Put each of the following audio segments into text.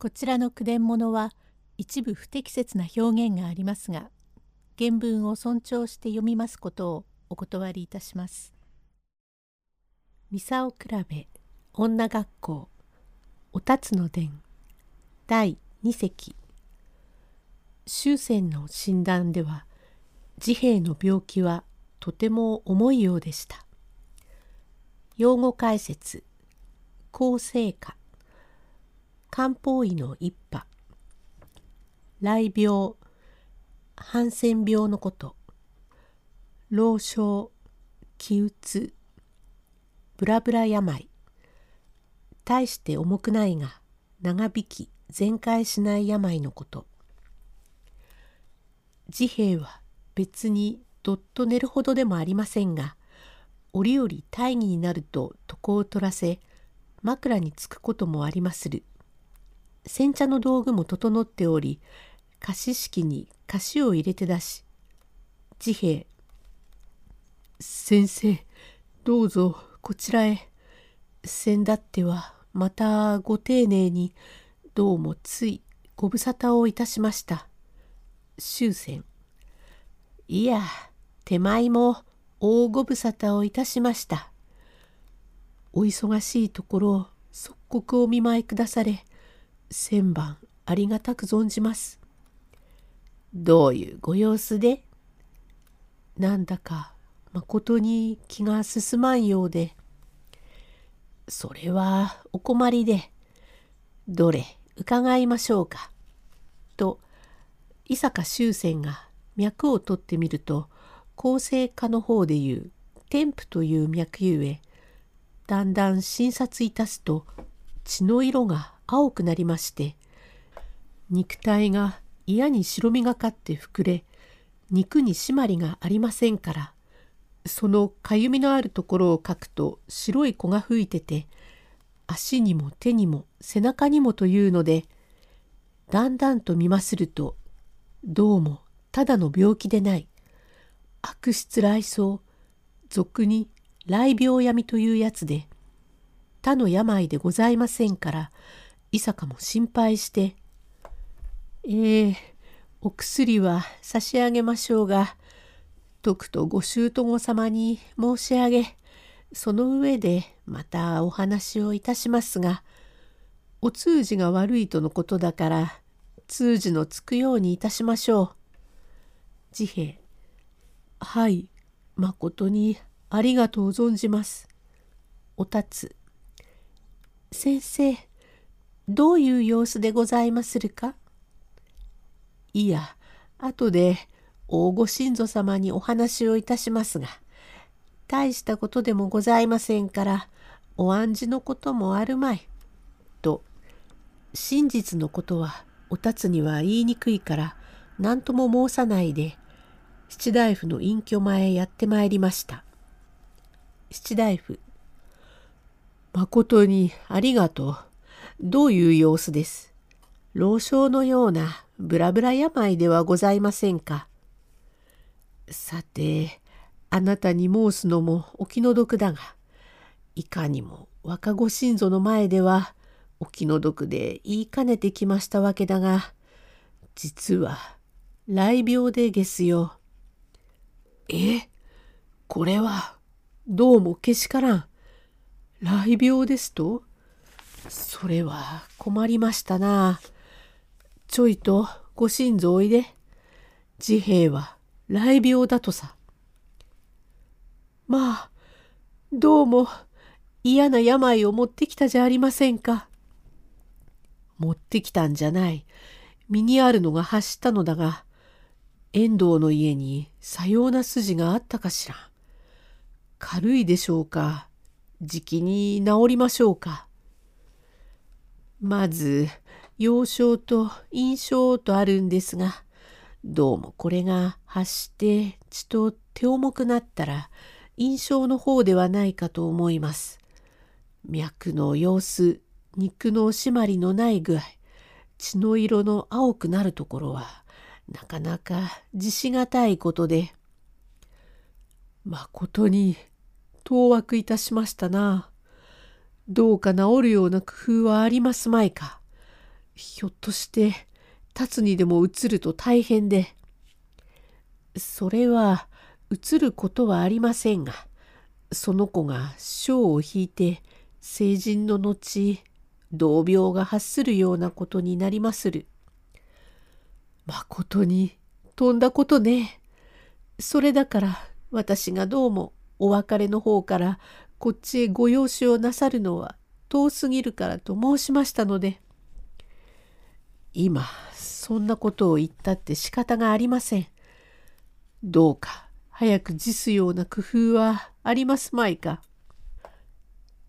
こちらの句伝物は一部不適切な表現がありますが原文を尊重して読みますことをお断りいたします。ミサオ比べ女学校おたつの伝第2席終戦の診断では自閉の病気はとても重いようでした。用語解説構成化漢方医の一派。雷病ハンセン病のこと。老症気鬱。ブラブラ病。大して重くないが長引き全開しない病のこと。自閉は別にどっと寝るほどでもありませんが折々大義になると床を取らせ枕につくこともありまする。煎茶の道具も整っており菓子式に菓子を入れて出し治兵衛先生どうぞこちらへ。先だってはまたご丁寧にどうもついご無沙汰をいたしました。終戦。いや手前も大ご無沙汰をいたしました。お忙しいところ即刻お見舞いくだされ。千番ありがたく存じます。どういうご様子でなんだかまことに気が進まんようで。それはお困りで、どれ伺いましょうか。と、伊坂修仙が脈を取ってみると、構成家の方でいう添付という脈ゆえ、だんだん診察いたすと血の色が青くなりまして肉体が嫌に白みがかって膨れ肉に締まりがありませんからそのかゆみのあるところをかくと白い子が吹いてて足にも手にも背中にもというのでだんだんと見まするとどうもただの病気でない悪質来そう俗に雷病闇というやつで他の病でございませんから伊坂も心配して「ええお薬は差し上げましょうがとくとご姑様に申し上げその上でまたお話をいたしますがお通じが悪いとのことだから通じのつくようにいたしましょう。治兵衛はいまことにありがとう存じます。おたつ先生どういう様子でございまするか？いや、後で大御神祖様にお話をいたしますが、大したことでもございませんから、お案じのこともあるまい。と、真実のことはおたつには言いにくいから、何とも申さないで、七大夫の隠居前へやってまいりました。七大夫、誠にありがとう。どういう様子です？老症のようなブラブラ病ではございませんか？さて、あなたに申すのもお気の毒だが、いかにも若御神祖の前ではお気の毒で言いかねてきましたわけだが、実は雷病でげすよ。え？これはどうもけしからん。雷病ですと？それは困りましたな。ちょいとご心臓おいで。治兵衛は雷病だとさ。まあ、どうも嫌な病を持ってきたじゃありませんか。持ってきたんじゃない。身にあるのが走ったのだが、遠藤の家にさような筋があったかしら。軽いでしょうか。じきに治りましょうか。まず幼少と印象とあるんですがどうもこれが発して血と手重くなったら印象の方ではないかと思います。脈の様子肉の締まりのない具合血の色の青くなるところはなかなか自しがたいことでまことに当惑いたしましたな。どうか治るような工夫はありますまいか？ひょっとして立つにでも移ると大変で。それは移ることはありませんが、その子が小を引いて成人の後、同病が発するようなことになりまする。まことにとんだことね。それだから私がどうもお別れの方からこっちへご養子をなさるのは遠すぎるからと申しましたので。今そんなことを言ったって仕方がありません。どうか早く辞すような工夫はありますまいか。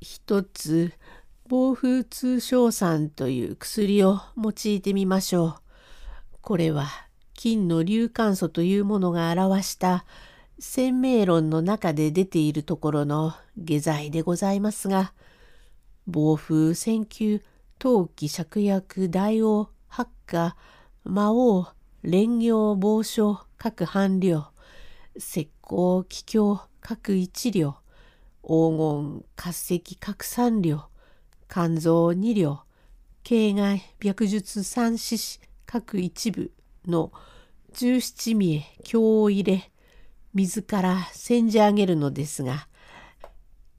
一つ暴風通商酸という薬を用いてみましょう。これは金の硫酸素というものが表した鮮明論の中で出ているところの下剤でございますが、暴風戦球陶器芍薬大王八花魔王蓮行傍書各半量石膏気境各一両黄金滑石各三両肝臓二両形骸白術三獅子各一部の十七味へ経を入れ水から煎じ上げるのですが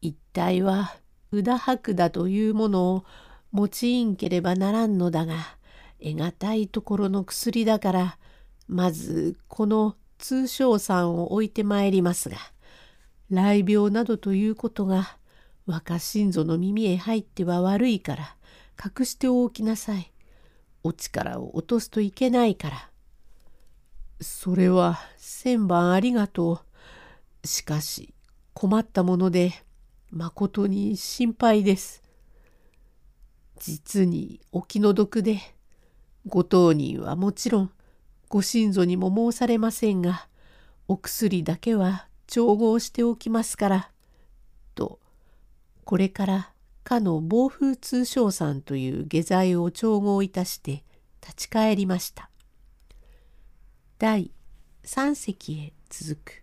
一体は宇田白だというものを用いんければならんのだが得難いところの薬だからまずこの通称酸を置いてまいりますが雷病などということが若心臓の耳へ入っては悪いから隠しておきなさい。お力を落とすといけないから。それは千番ありがとう。しかし困ったものでまことに心配です。実にお気の毒でご当人はもちろんご親祖にも申されませんがお薬だけは調合しておきますから」とこれからかの暴風通商さんという下剤を調合いたして立ち返りました。第三席へ続く。